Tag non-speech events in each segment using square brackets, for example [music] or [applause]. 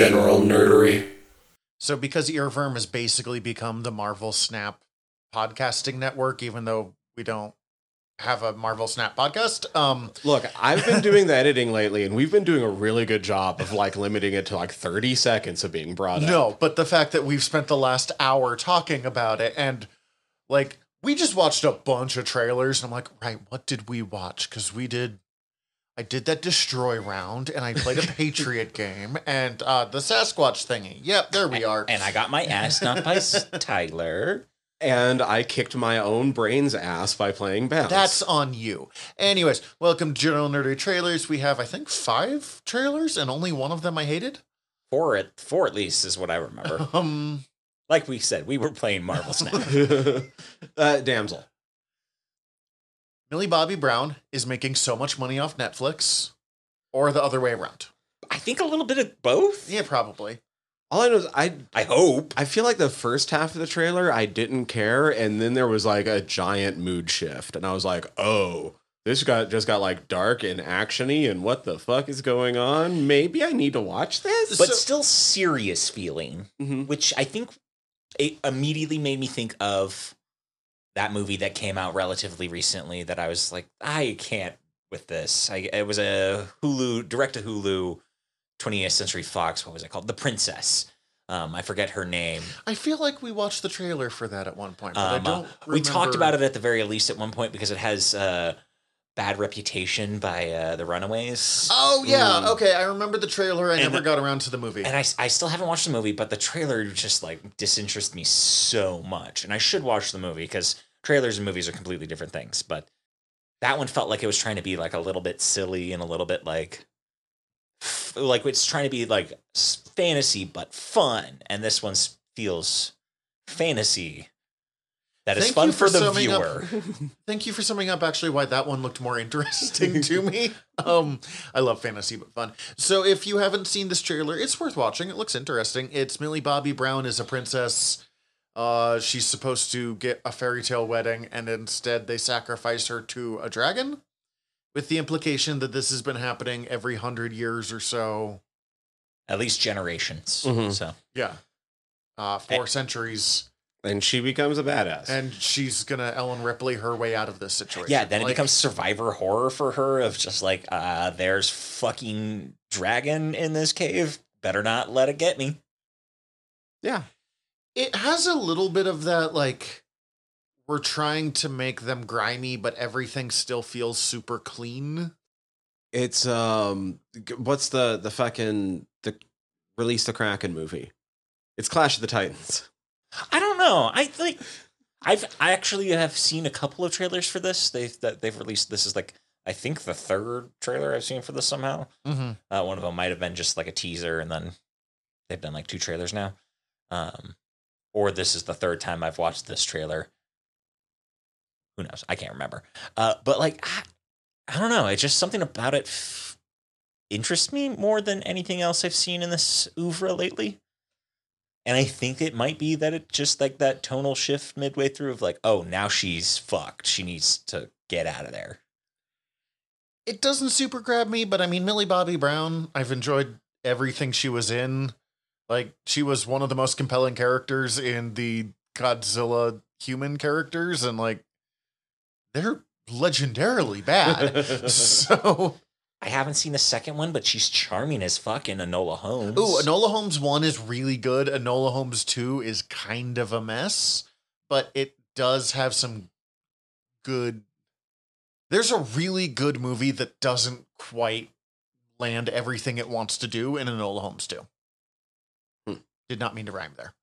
general nerdery. So because Earworm has basically become the Marvel Snap podcasting network, even though we don't have a Marvel Snap podcast. Um, Look, I've been doing the [laughs] editing lately, and we've been doing a really good job of like limiting it to like 30 seconds of being brought up. no, but the fact that we've spent the last hour talking about it and like we just watched a bunch of trailers and I'm like, right, what did we watch? Because we did I did that destroy round and I played a [laughs] Patriot game and uh the Sasquatch thingy. Yep, there we are. And I got my ass knocked by S- [laughs] Tyler. And I kicked my own brain's ass by playing Bounce. That's on you. Anyways, welcome to General Nerdy Trailers. We have, I think, five trailers, and only one of them I hated. Four at four at least is what I remember. Um, Like we said, we were playing Marvel Snap. [laughs] uh, damsel. Millie Bobby Brown is making so much money off Netflix, or the other way around. I think a little bit of both. Yeah, probably. All I know is I I hope. I feel like the first half of the trailer I didn't care, and then there was like a giant mood shift, and I was like, oh. This got just got like dark and actiony, and what the fuck is going on? Maybe I need to watch this. But So- still serious feeling, Mhm. which I think it immediately made me think of that movie that came out relatively recently that I was like, I can't with this. I it was a Hulu direct to Hulu 20th Century Fox, what was it called? The Princess. Um, I forget her name. I feel like we watched the trailer for that at one point, but I Um, don't. uh, we talked about it at the very least at one point because it has uh, bad reputation by uh, the Runaways. Oh yeah, Mm. okay. I remember the trailer. I And- never got around to the movie. And I, I still haven't watched the movie, but the trailer just like disinterested me so much. And I should watch the movie because trailers and movies are completely different things. But that one felt like it was trying to be like a little bit silly and a little bit like like it's trying to be like fantasy but fun. And this one feels fantasy that is Thank fun you for, for the summing up- [laughs] Thank you for summing up actually why that one looked more interesting to me. [laughs] Um I love fantasy but fun. So if you haven't seen this trailer, it's worth watching. It looks interesting. It's Millie Bobby Brown as a princess. Uh she's supposed to get a fairy tale wedding and instead they sacrifice her to a dragon with the implication that this has been happening every 100 years or so. At least generations. Mhm. So Yeah. Uh four centuries and she becomes a badass. and she's going to Ellen Ripley her way out of this situation. Yeah, then it becomes survivor horror for her of just like, uh, there's fucking dragon in this cave. Better not let it get me. yeah, it has a little bit of that like we're trying to make them grimy but everything still feels super clean it's um, what's the the fucking the release the Kraken movie? It's Clash of the Titans. I don't know. I like. I've I actually have seen a couple of trailers for this. They've that they've released. This is like I think the third trailer I've seen for this somehow. mm-hmm. Uh, one of them might have been just like a teaser, and then they've done like two trailers now. Um, or this is the third time I've watched this trailer. Who knows? I can't remember. Uh, but like, I, I don't know. It's just something about it f- interests me more than anything else I've seen in this oeuvre lately. And I think it might be that it just like that tonal shift midway through of like, oh, now she's fucked. She needs to get out of there. it doesn't super grab me but i mean millie bobby brown i've enjoyed everything she was in like she was one of the most compelling characters in the godzilla human characters and like they're legendarily bad [laughs] [laughs] so I haven't seen the second one, but she's charming as fuck in Enola Holmes. Ooh, Enola Holmes 1 is really good. Enola Holmes 2 is kind of a mess, but it does have some good. There's a really good movie that doesn't quite land everything it wants to do in Enola Holmes 2. Hmm. Did not mean to rhyme there.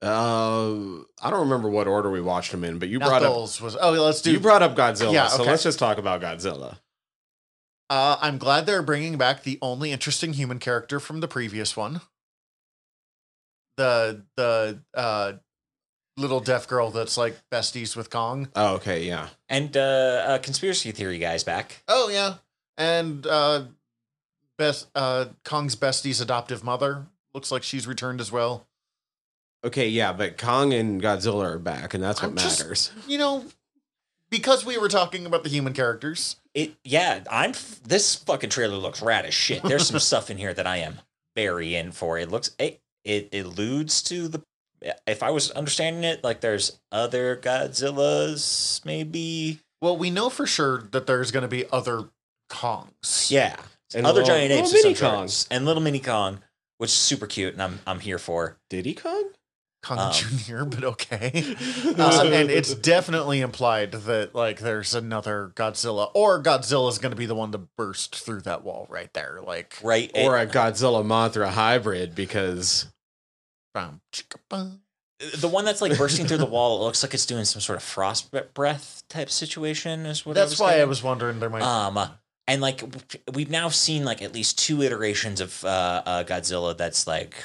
Uh, I don't remember what order we watched them in, but you brought up was. Oh, let's do. you brought up Godzilla, Yeah, so let's just talk about Godzilla. Uh, I'm glad they're bringing back the only interesting human character from the previous one. The the uh, little deaf girl that's like besties with Kong. Oh, okay, yeah. and uh, uh, conspiracy theory guys back. Oh yeah, and uh, best uh, Kong's bestie's adoptive mother looks like she's returned as well. Okay, yeah, but Kong and Godzilla are back, and that's what I'm just- matters. You know, because we were talking about the human characters. It yeah, I'm this fucking trailer looks rad as shit. There's some [laughs] stuff in here that I am very in for. It looks it it alludes to the. If I was understanding it, like there's other Godzillas, maybe. Well, we know for sure that there's going to be other Kongs. Yeah, And other little- giant little apes, mini of Kong. and little mini Kong, which is super cute, and I'm I'm here for. Diddy Kong? Kong Um, Jr., but okay. [laughs] Uh, and it's definitely implied that like there's another Godzilla, or Godzilla's going to be the one to burst through that wall right there, like Right, or it- a Godzilla Mothra hybrid because bum, the one that's like bursting through the wall. It looks like it's doing some sort of frost breath type situation. Is what I That's was why I was wondering there might. Um, and like we've now seen like at least two iterations of uh, uh Godzilla that's like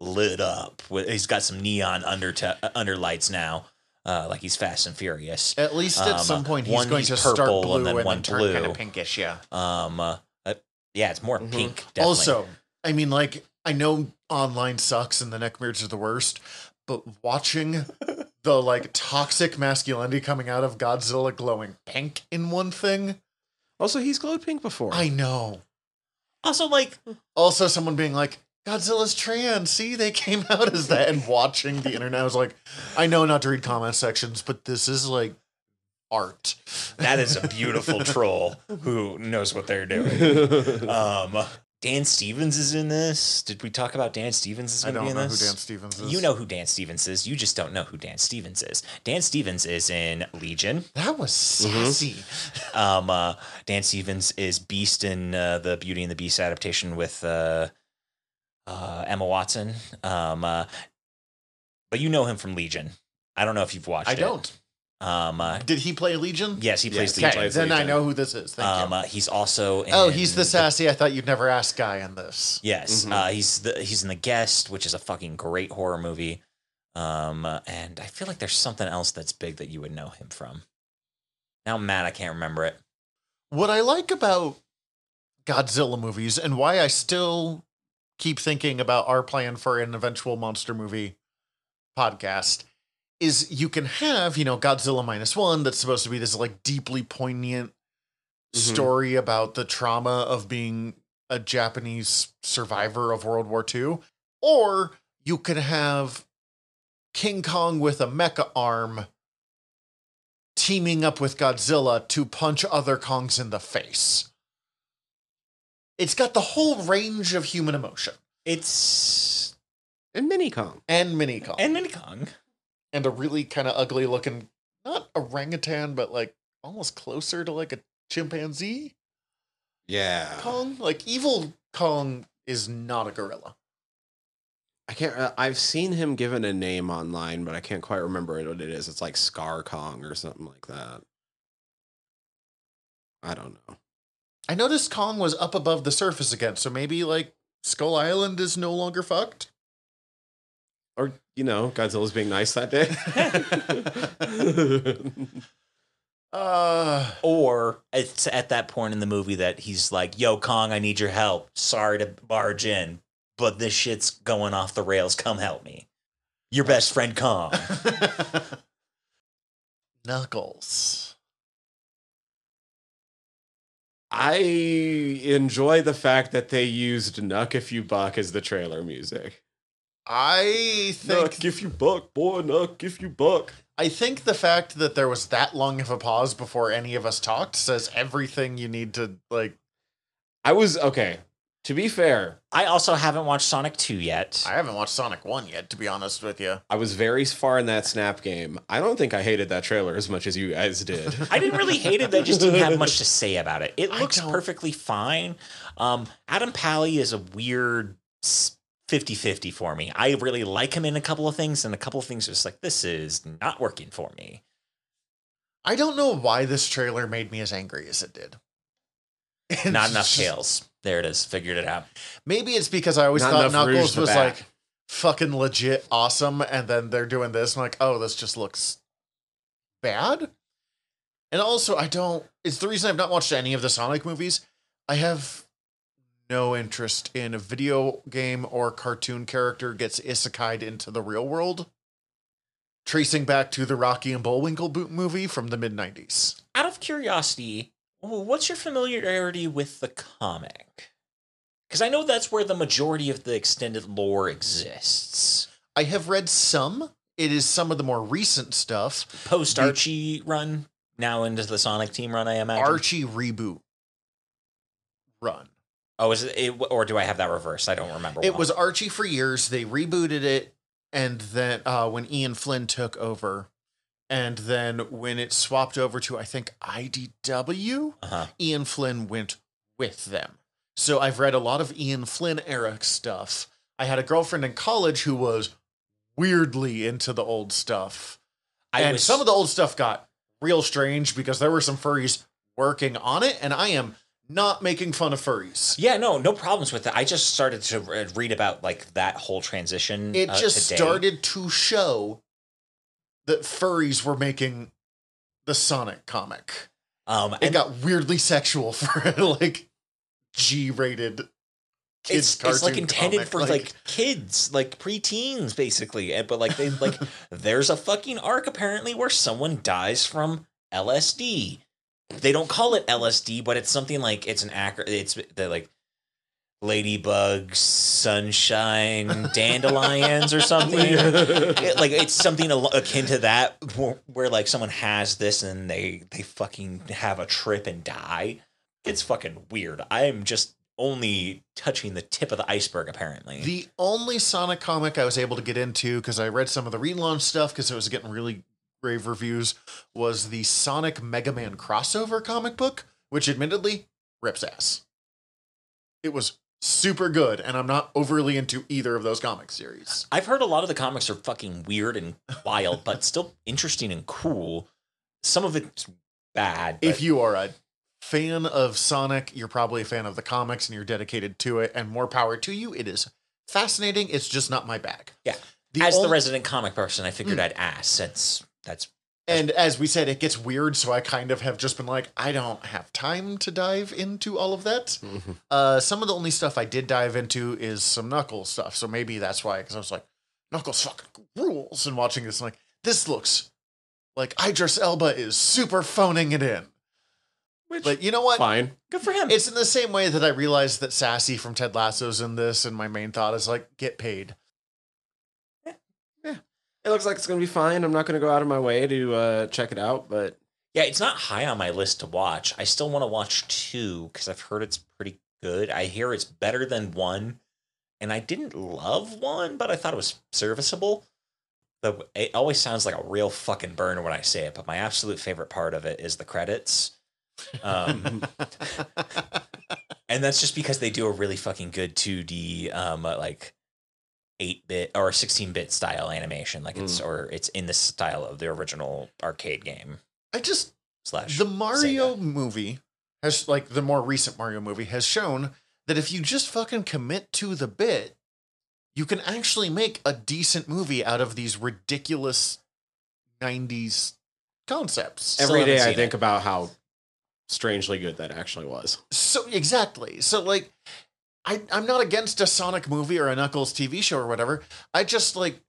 lit up. With he's got some neon under under lights now. Uh, like he's Fast and Furious. at least at um, some point he's one going he's to start purple blue and then one turn blue. kind of pinkish. Yeah. Um, uh, uh, yeah, it's more Mhm. pink. Definitely. Also, I mean, like I know online sucks and the neck mirrors are the worst, but watching [laughs] the like toxic masculinity coming out of Godzilla glowing pink in one thing, also he's glowed pink before. I know. also like Also, someone being like, Godzilla's trans. See, they came [laughs] out as that. And watching the internet, I was like, I know not to read comment sections, but this is like art. that is a [laughs] beautiful troll who knows what they're doing. [laughs] Um, Dan Stevens is in this. Did we talk about Dan Stevens is I going to be don't in know who? Dan Stevens is. You know who Dan Stevens is. You just don't know who Dan Stevens is. Dan Stevens is in Legion. that was sassy. Um, uh, Dan Stevens is Beast in uh, the Beauty and the Beast adaptation with uh, uh, Emma Watson. Um, uh, but you know him from Legion. I don't know if you've watched I it. don't. Um, uh, Did he play Legion? yes, he plays Legion. Okay, then I know who this is. Thank Um, you. uh, he's also in, oh, he's the sassy. I thought you'd never ask guy in this. Yes, Mhm. uh, he's the he's in the guest, which is a fucking great horror movie. Um, uh, and I feel like there's something else that's big that you would know him from. Now, I'm mad I can't remember it. What I like about Godzilla movies and why I still keep thinking about our plan for an eventual monster movie podcast is you can have, you know, Godzilla minus one that's supposed to be this like deeply poignant Mhm. story about the trauma of being a Japanese survivor of World War II. Or you could have King Kong with a mecha arm teaming up with Godzilla to punch other Kongs in the face. It's got the whole range of human emotion It's and Mini Kong. and Mini Kong and Mini Kong. and a really kind of ugly looking, not orangutan, but like almost closer to like a chimpanzee Yeah. Kong. Like evil Kong is not a gorilla. I can't. Uh, I've seen him given a name online, but I can't quite remember what it is. It's like Scar Kong or something like that. I don't know. I noticed Kong was up above the surface again, so maybe like Skull Island is no longer fucked. Or you know, Godzilla's being nice that day. [laughs] Uh Or it's at that point in the movie that he's like, "Yo, Kong, I need your help. Sorry to barge in, but this shit's going off the rails. Come help me. Your best friend, Kong." [laughs] Knuckles. I enjoy the fact that they used "Knuck If You Buck" as the trailer music. I think Knuck if you buck, boy, knuck if you buck. I think the fact that there was that long of a pause before any of us talked says everything you need to like I was okay. To be fair, I also haven't watched Sonic 2 yet. I haven't watched Sonic 1 yet to be honest with you. I was very far in that snap game. I don't think I hated that trailer as much as you guys did. [laughs] I didn't really hate it. I just didn't have much to say about it. It looks perfectly fine. Um, Adam Pally is a weird 50 50 for me. I really like him in a couple of things, and a couple of things are just like, this is not working for me. I don't know why this trailer made me as angry as it did. [laughs] Not enough just- tails. There it is. Figured it out. Maybe it's because I always Not thought enough Rouge Knuckles the was Bat. like fucking legit awesome, and then they're doing this. I'm like, oh, this just looks bad. And also, I don't. It's the reason I've not watched any of the Sonic movies. I have no interest in a video game or cartoon character gets isekai'd into the real world. Tracing back to the Rocky and Bullwinkle boot movie from the mid '90s. Out of curiosity, what's your familiarity with the comic? Because I know that's where the majority of the extended lore exists. I have read some. It is some of the more recent stuff. Post Archie run, now into the Sonic Team run, I imagine. Archie reboot run. oh, is it, it? Or do I have that reversed? I don't remember. It what. was Archie for years. They rebooted it, and then uh, when Ian Flynn took over, and then when it swapped over to I think IDW, Uh-huh. Ian Flynn went with them. So I've read a lot of Ian Flynn era stuff. I had a girlfriend in college who was weirdly into the old stuff. I and was some of the old stuff got real strange because there were some furries working on it, and I am not making fun of furries. Yeah, no, no problems with it. I just started to read about like that whole transition. It uh, just today. started to show that furries were making the Sonic comic. Um, It and got weirdly sexual [laughs] for like G-rated kids it's, it's like intended comic. for like, kids, like preteens, basically. And- But like they like, [laughs] there's a fucking arc apparently where someone dies from LSD. They don't call it LSD, but it's something like it's an acro. It's like ladybugs, sunshine, [laughs] dandelions, or something. It- like it's something akin to that where, where like someone has this and they they fucking have a trip and die it's fucking weird i'm just only touching the tip of the iceberg apparently The only Sonic comic I was able to get into because I read some of the relaunch stuff because it was getting really rave reviews was the Sonic Mega Man crossover comic book, which admittedly rips ass. It was super good, and I'm not overly into either of those comic series. i've heard a lot of the comics are fucking weird and wild but still interesting and cool some of it's bad If you are a fan of Sonic, you're probably a fan of the comics and you're dedicated to it, and more power to you. It is fascinating. It's just not my bag. Yeah. The as the resident comic person i figured hmm. i'd ask since that's And as we said, it gets weird, so I kind of have just been like, I don't have time to dive into all of that. Uh, some of the only stuff I did dive into is some Knuckles stuff, so maybe that's why, because I was like, Knuckles fucking rules, and watching this, I'm like, this looks like Idris Elba is super phoning it in. Which But you know what? fine. good for him It's in the same way that I realized that Sassy from Ted Lasso's in this, and my main thought is like, get paid. It looks like it's gonna be fine. I'm not gonna go out of my way to uh, check it out, but yeah it's not high on my list to watch. I still want to watch two because i've heard it's pretty good. I hear it's better than one and i didn't love one but i thought it was serviceable. The it always sounds like a real fucking burn when i say it but my absolute favorite part of it is the credits. Um [laughs] and that's just because they do a really fucking good 2D um uh, like 8-bit or 16-bit style animation like it's hmm. or it's in the style of the original arcade game I just slash the Mario Sega. movie has like the more recent Mario movie has shown that if you just fucking commit to the bit, you can actually make a decent movie out of these ridiculous 90s concepts. Still every haven't day I think it. about how strangely good that actually was. So exactly. So like I I'm not against a Sonic movie or a Knuckles TV show or whatever. I just like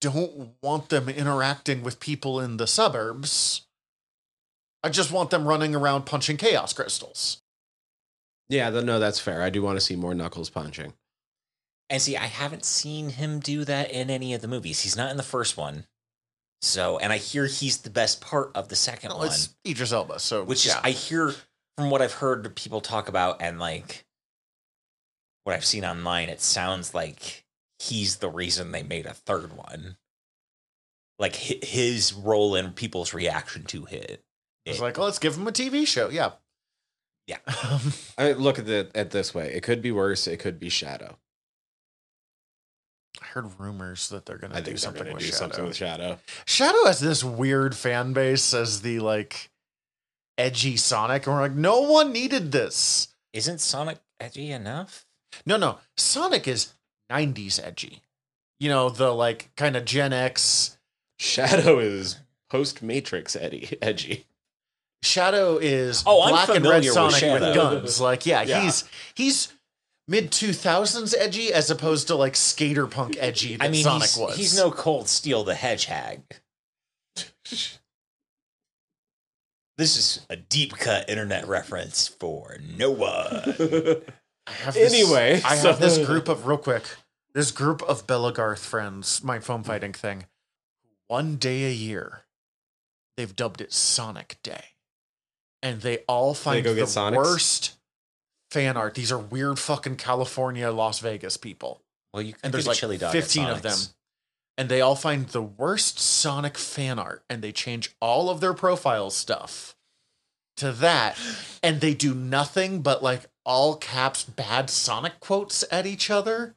don't want them interacting with people in the suburbs. I just want them running around punching chaos crystals. Yeah, no, that's fair. I do want to see more Knuckles punching. and see i haven't seen him do that in any of the movies he's not in the first one so and i hear he's the best part of the second No, one it's Idris Elba, so which yeah. is I hear from what I've heard people talk about and like what I've seen online, it sounds like he's the reason they made a third one. Like his role in people's reaction to it. It's like, let's give him a TV show. Yeah. Yeah. [laughs] Um, I look at it at this way. It could be worse. It could be Shadow. I heard rumors that they're going I to do something going to with do Shadow. something with Shadow. Shadow has this weird fan base as the like edgy Sonic, and we're like, no one needed this. Isn't Sonic edgy enough? No, no, Sonic is '90s edgy. You know, the like kind of Gen X. Shadow is post Matrix Eddie edgy. Shadow is Oh, I'm black and red familiar with Sonic with, guns. Like, yeah, Yeah. he's he's mid 2000s edgy as opposed to like skater punk edgy that I mean, Sonic he's, was. he's no Cold Steel the Hedgehog. This is a deep cut internet reference for Noah. [laughs] I have this, Anyway, I so- have this [laughs] group of real quick. This group of Belegarth friends, my foam fighting thing. One day a year, they've dubbed it Sonic Day, and they all find go the get Sonics? worst fan art. These are weird fucking California, Las Vegas people, Well, you and there's like chili dog. fifteen of them, and they all find the worst Sonic fan art, and they change all of their profile stuff to that, and they do nothing but like all caps bad Sonic quotes at each other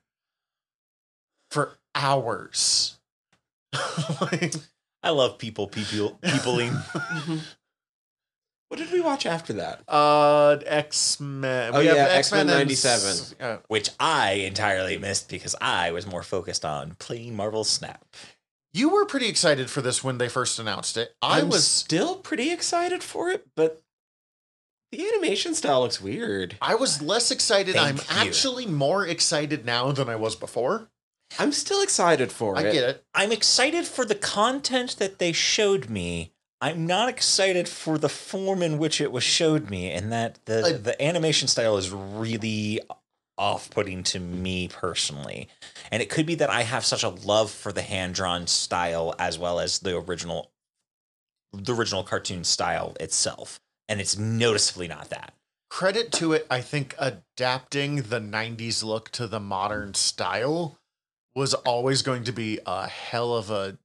for hours. [laughs] like, I love people, people, peopling. [laughs] What did we watch after that? uh, X Men. Oh, yeah, X-Men 97. Uh, which I entirely missed because I was more focused on playing Marvel Snap. you were pretty excited for this when they first announced it. I I'm was. still pretty excited for it, but the animation style looks weird. I was less excited. Thank I'm you. actually more excited now than I was before. I'm still excited for I it. get it. I'm excited for the content that they showed me. I'm not excited for the form in which it was showed me, and that the I- the animation style is really off-putting to me personally. And it could be that I have such a love for the hand-drawn style as well as the original the original cartoon style itself. And it's noticeably not that. Credit to it, I think adapting the 90s look to the modern style was always going to be a hell of a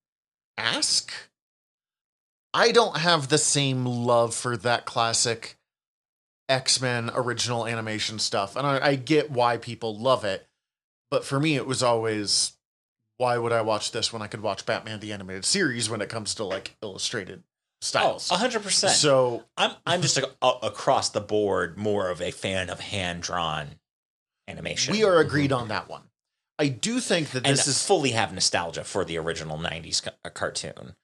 ask. I don't have the same love for that classic X Men original animation stuff. And I, I get why people love it. But for me, it was always why would I watch this when I could watch Batman the Animated Series when it comes to like illustrated styles? Oh, 100%. so I'm I'm just a, a- across the board more of a fan of hand drawn animation. we are agreed on that one. I do think that and this is fully have nostalgia for the original '90s ca- uh, cartoon.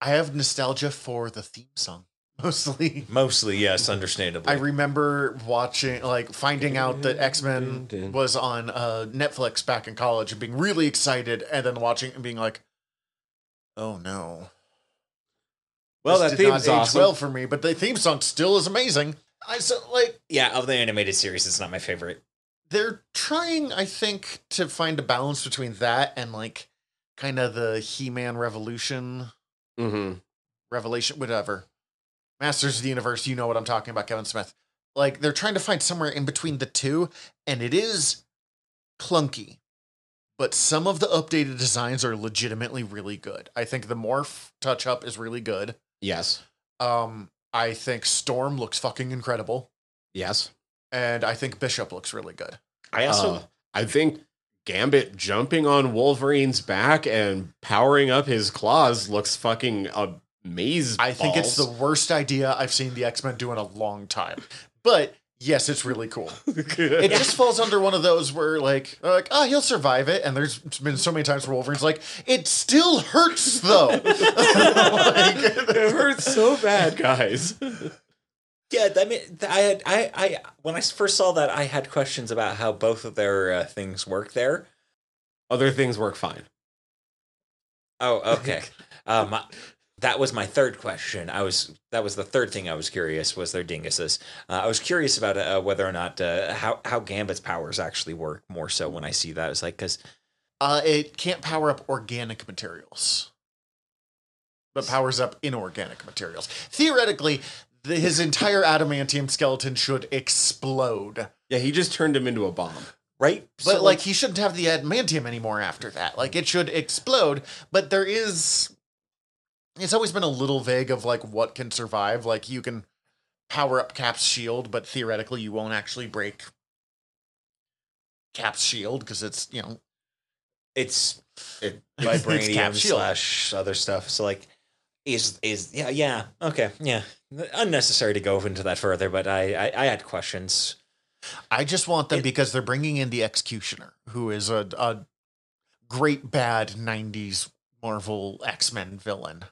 I have nostalgia for the theme song [laughs] mostly. Mostly, yes, understandably. I remember watching, like, finding out that X Men was on uh, Netflix back in college and being really excited, and then watching and being like, "Oh no!" Well, This that did not theme's age awesome. well for me, but the theme song still is amazing. I so like yeah, of the animated series, it's not my favorite. they're trying, I think, to find a balance between that and like kind of the He Man Revolution mm-hmm. Revelation, whatever. Masters of the Universe, you know what I'm talking about, Kevin Smith. Like they're trying to find somewhere in between the two, and it is clunky. But some of the updated designs are legitimately really good. I think the morph touch up is really good. Yes. Um, I think Storm looks fucking incredible, Yes. and I think Bishop looks really good. I also Uh, I think Gambit jumping on Wolverine's back and powering up his claws looks fucking amazing. I think it's the worst idea I've seen the X Men do in a long time. But yes, it's really cool. [laughs] It just falls under one of those where like they're like, oh, he'll survive it. And there's been so many times where Wolverine's like, it still hurts though. [laughs] Like- it hurts so bad, guys. yeah. I mean, I had I I when I first saw that, I had questions about how both of their uh, things work there. Other things work fine. Oh, okay. [laughs] um, that was my third question. I was that was the third thing I was curious was their dinguses. Uh, I was curious about uh, whether or not uh, how how Gambit's powers actually work more so when I see that. It's like because uh, it can't power up organic materials, but powers up inorganic materials. Theoretically, the, his entire adamantium skeleton should explode. Yeah, he just turned him into a bomb. right, But So, like he shouldn't have the adamantium anymore after that. Like it should explode. But there is it's always been a little vague of like what can survive. Like you can power up Cap's shield, but theoretically you won't actually break Cap's shield because it's you know it's it, [laughs] vibranium slash other stuff. So like, is is yeah yeah okay yeah unnecessary to go into that further. But I I, I had questions. I just want them It- because they're bringing in the Executioner, who is a, a great bad '90s Marvel X Men villain.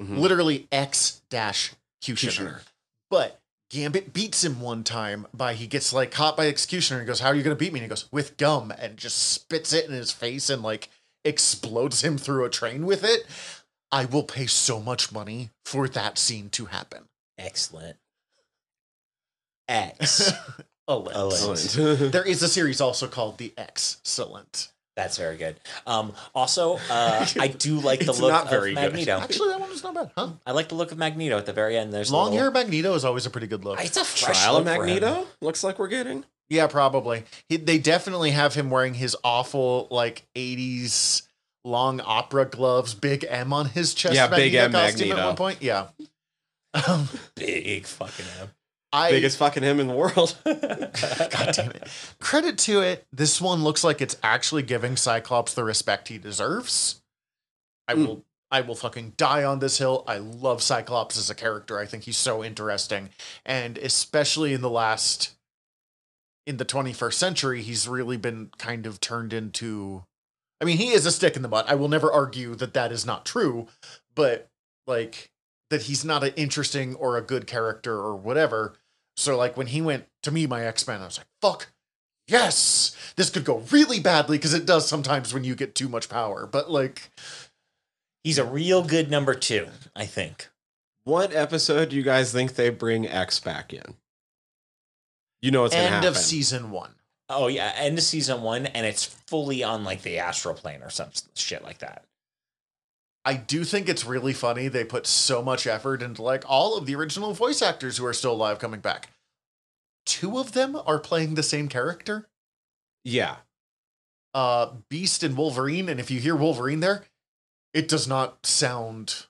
Mhm. literally X dash Executioner. Executioner. But Gambit beats him one time by he gets like caught by Executioner and goes, How are you gonna beat me? And he goes, With gum and just spits it in his face and like explodes him through a train with it. I will pay so much money for that scene to happen. Excellent. [laughs] X. Excellent. [laughs] There is a series also called The Excellent. That's very good. Um, also, uh, I do [laughs] like the It's look not of very good. Magneto. Actually, that one was not bad, huh? I like the look of Magneto at the very end. There's a Long little- hair Magneto is always a pretty good look. It's a fresh Trial of look for him. Magneto looks like we're getting. Yeah, probably. He, they definitely have him wearing his awful like '80s long opera gloves, big M on his chest. Yeah, big M costume Magneto. At one point, yeah. Um, Big fucking him. I Biggest fucking him in the world. [laughs] God damn it. Credit to it. This one looks like it's actually giving Cyclops the respect he deserves. I Mm. will I will fucking die on this hill. I love Cyclops as a character. I think he's so interesting. And especially in the last in the 21st century, he's really been kind of turned into I mean, he is a stick in the mud. I will never argue that that is not true, but like that he's not an interesting or a good character or whatever. So like when he went to me, my X Men, I was like, fuck, yes, this could go really badly because it does sometimes when you get too much power. But like, He's a real good number two, I think. what episode do you guys think they bring X back in? You know what's gonna end happen. of season one. Oh yeah, end of season one, and it's fully on like the astral plane or some shit like that. I do think it's really funny they put so much effort into like all of the original voice actors who are still alive coming back. Two of them are playing the same character. Yeah. Uh Beast and Wolverine, and if you hear Wolverine there, it does not sound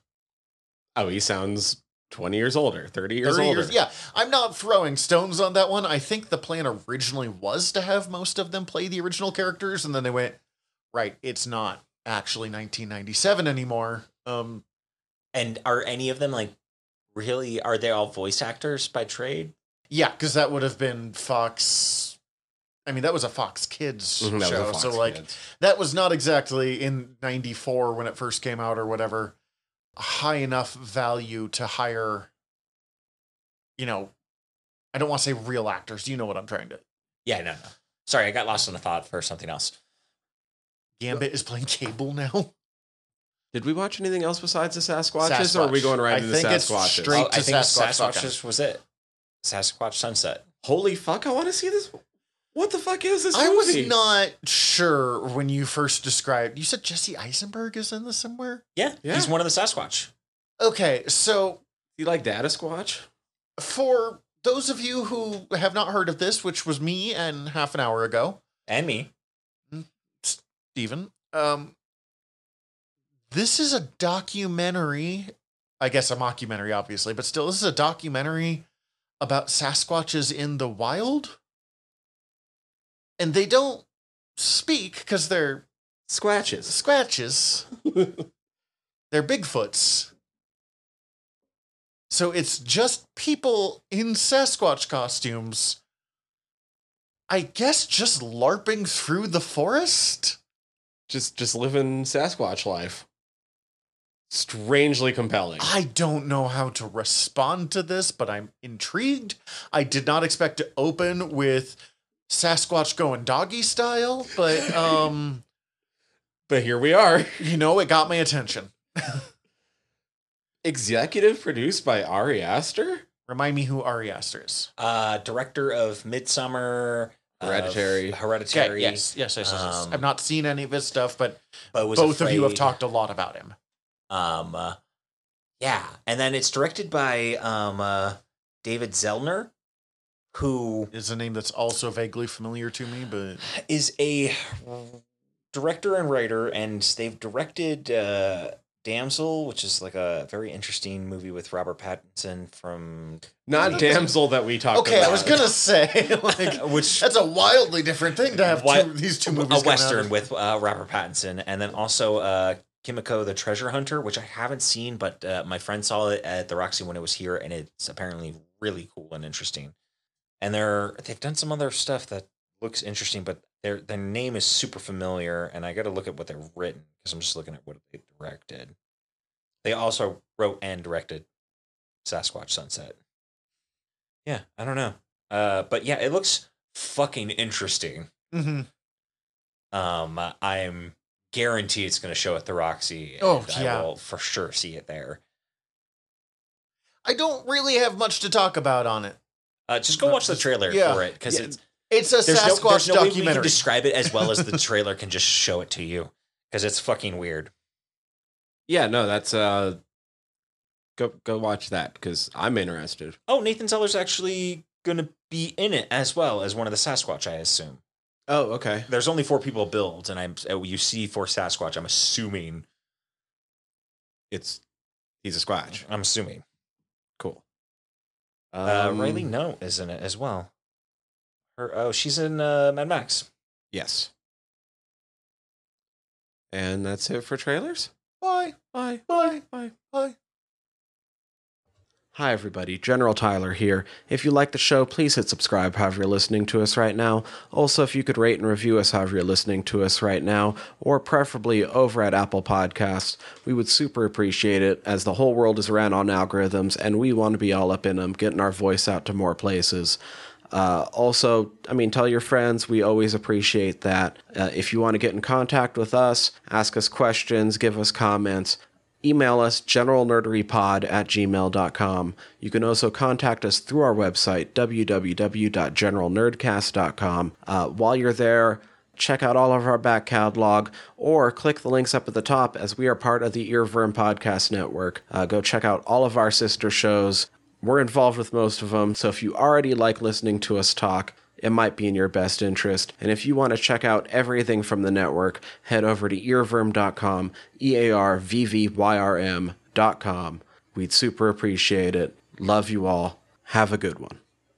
Oh, he sounds 20 years older, 30 years 30 older. years. Yeah, I'm not throwing stones on that one. I think the plan originally was to have most of them play the original characters, and then they went, right, it's not actually 1997 anymore. Um, And are any of them like really? Are they all voice actors by trade? yeah, because that would have been Fox. I mean, that was a Fox Kids Mhm, that was a show, Fox so like Kids. that was not exactly in '94 when it first came out or whatever high enough value to hire. You know, I don't want to say real actors. You know what I'm trying to. Yeah, no, no. Sorry, I got lost in the thought for something else. Gambit is playing Cable now. Did we watch anything else besides the Sasquatches, or are we going right I into think the it's Sasquatches? straight- oh, I to think Sasquatch Sasquatches was it. Sasquatch Sunset. Holy fuck! I want to see this. What the fuck is this? I was movie? not sure when you first described. You said Jesse Eisenberg is in this somewhere. Yeah, Yeah. he's one of the Sasquatch. Okay, so You like Data Squatch? for those of you who have not heard of this, which was me and half an hour ago, And me. Stephen, um, this is a documentary. I guess a mockumentary, obviously, but still, this is a documentary about Sasquatches in the wild. And they don't speak because they're Squatches. Squatches. [laughs] They're Bigfoots. So it's just people in Sasquatch costumes. I guess just LARPing through the forest? Just just living Sasquatch life. Strangely compelling. I don't know how to respond to this, but I'm intrigued. I did not expect to open with Sasquatch going doggy style, but [laughs] um, But here we are. you know, it got my attention. [laughs] Executive produced by Ari Aster. Remind me who Ari Aster is. Uh, director of Midsommar, of Hereditary. Hereditary. yes, yes, yes, yes, yes. Um, I've not seen any of his stuff, but but was both of you have talked a lot about him. Um, uh, yeah, and then it's directed by um uh, David Zellner, who Is a name that's also vaguely familiar to me, but is a director and writer, and they've directed uh, Damsel, which is like a very interesting movie with Robert Pattinson from Not damsel that we talked okay, about. I was gonna say [laughs] like [laughs] which that's a wildly different thing to have Wi- two, these two movies. a coming out western with uh, Robert Pattinson, and then also uh, Kumiko the Treasure Hunter, which I haven't seen, but uh, my friend saw it at the Roxy when it was here, and it's apparently really cool and interesting. And they're they've done some other stuff that looks interesting, but their their name is super familiar, and I got to look at what they've written because I'm just looking at what they directed. They also wrote and directed Sasquatch Sunset. Yeah, I don't know, uh, but yeah, it looks fucking interesting. Mm-hmm. Um, I'm guaranteed it's going to show at the Roxy. Oh, I yeah. will for sure see it there. I don't really have much to talk about on it. Uh, just go watch the trailer Yeah. for it because Yeah. it's It's a there's no, Sasquatch there's no way we can documentary. describe it as well as the [laughs] trailer can just show it to you because it's fucking weird. Yeah, no, that's uh go go watch that because I'm interested. Oh, Nathan Zellner's actually gonna be in it as well as one of the Sasquatch, I assume. Oh, okay. There's only four people built, and I'm oh, you see four Sasquatch. I'm assuming. It's he's a squatch. I'm assuming. Cool. Uh, Um, Riley Keough is in it as well. Oh, she's in uh, Mad Max. Yes. And that's it for trailers. Bye. Bye. Bye. Bye. Bye. Hi, everybody. General Tyler here. If you like the show, please hit subscribe however you're listening to us right now. Also, if you could rate and review us however you're listening to us right now, or preferably over at Apple Podcasts, we would super appreciate it as the whole world is ran on algorithms and we want to be all up in them, getting our voice out to more places. Uh, also, I mean, tell your friends. We always appreciate that. Uh, if you want to get in contact with us, ask us questions, give us comments, email us generalnerderypod at gmail.com. You can also contact us through our website, www.generalnerdcast.com. Uh, while you're there, check out all of our back catalog or click the links up at the top as we are part of the Earworm Podcast Network. Uh, go check out all of our sister shows. We're involved with most of them, so if you already like listening to us talk, it might be in your best interest. And if you want to check out everything from the network, head over to earworm.com, E A R V V Y R M.com. We'd super appreciate it. Love you all. Have a good one.